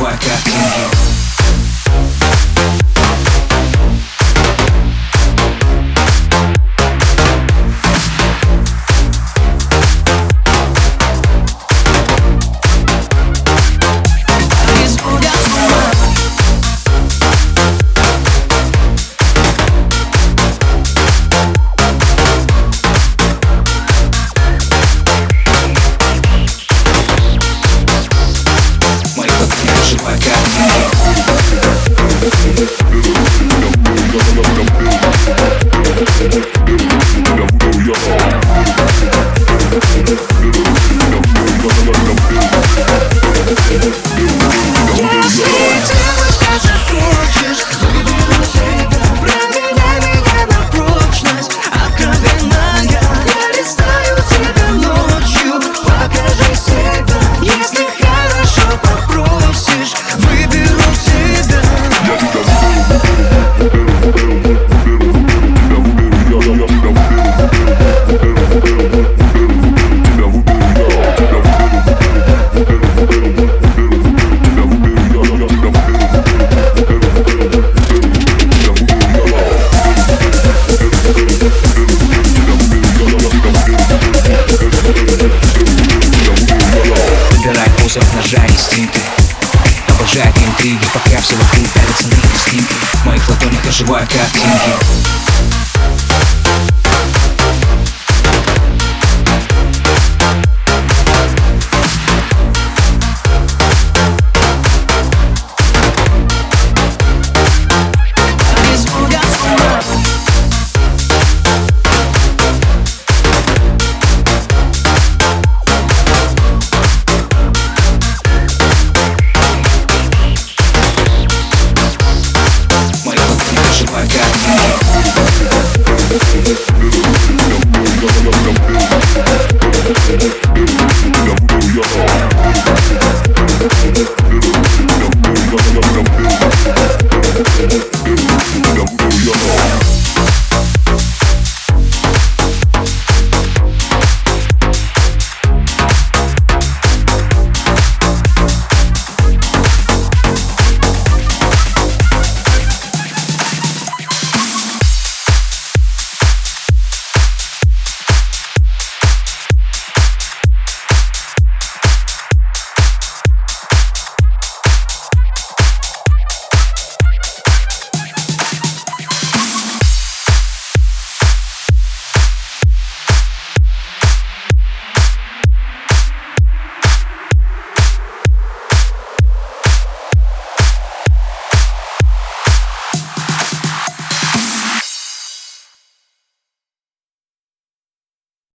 work out. in here. Blue. Интриги, пока все вокруг давятся на инстинкты В моих ладонях оживают картинки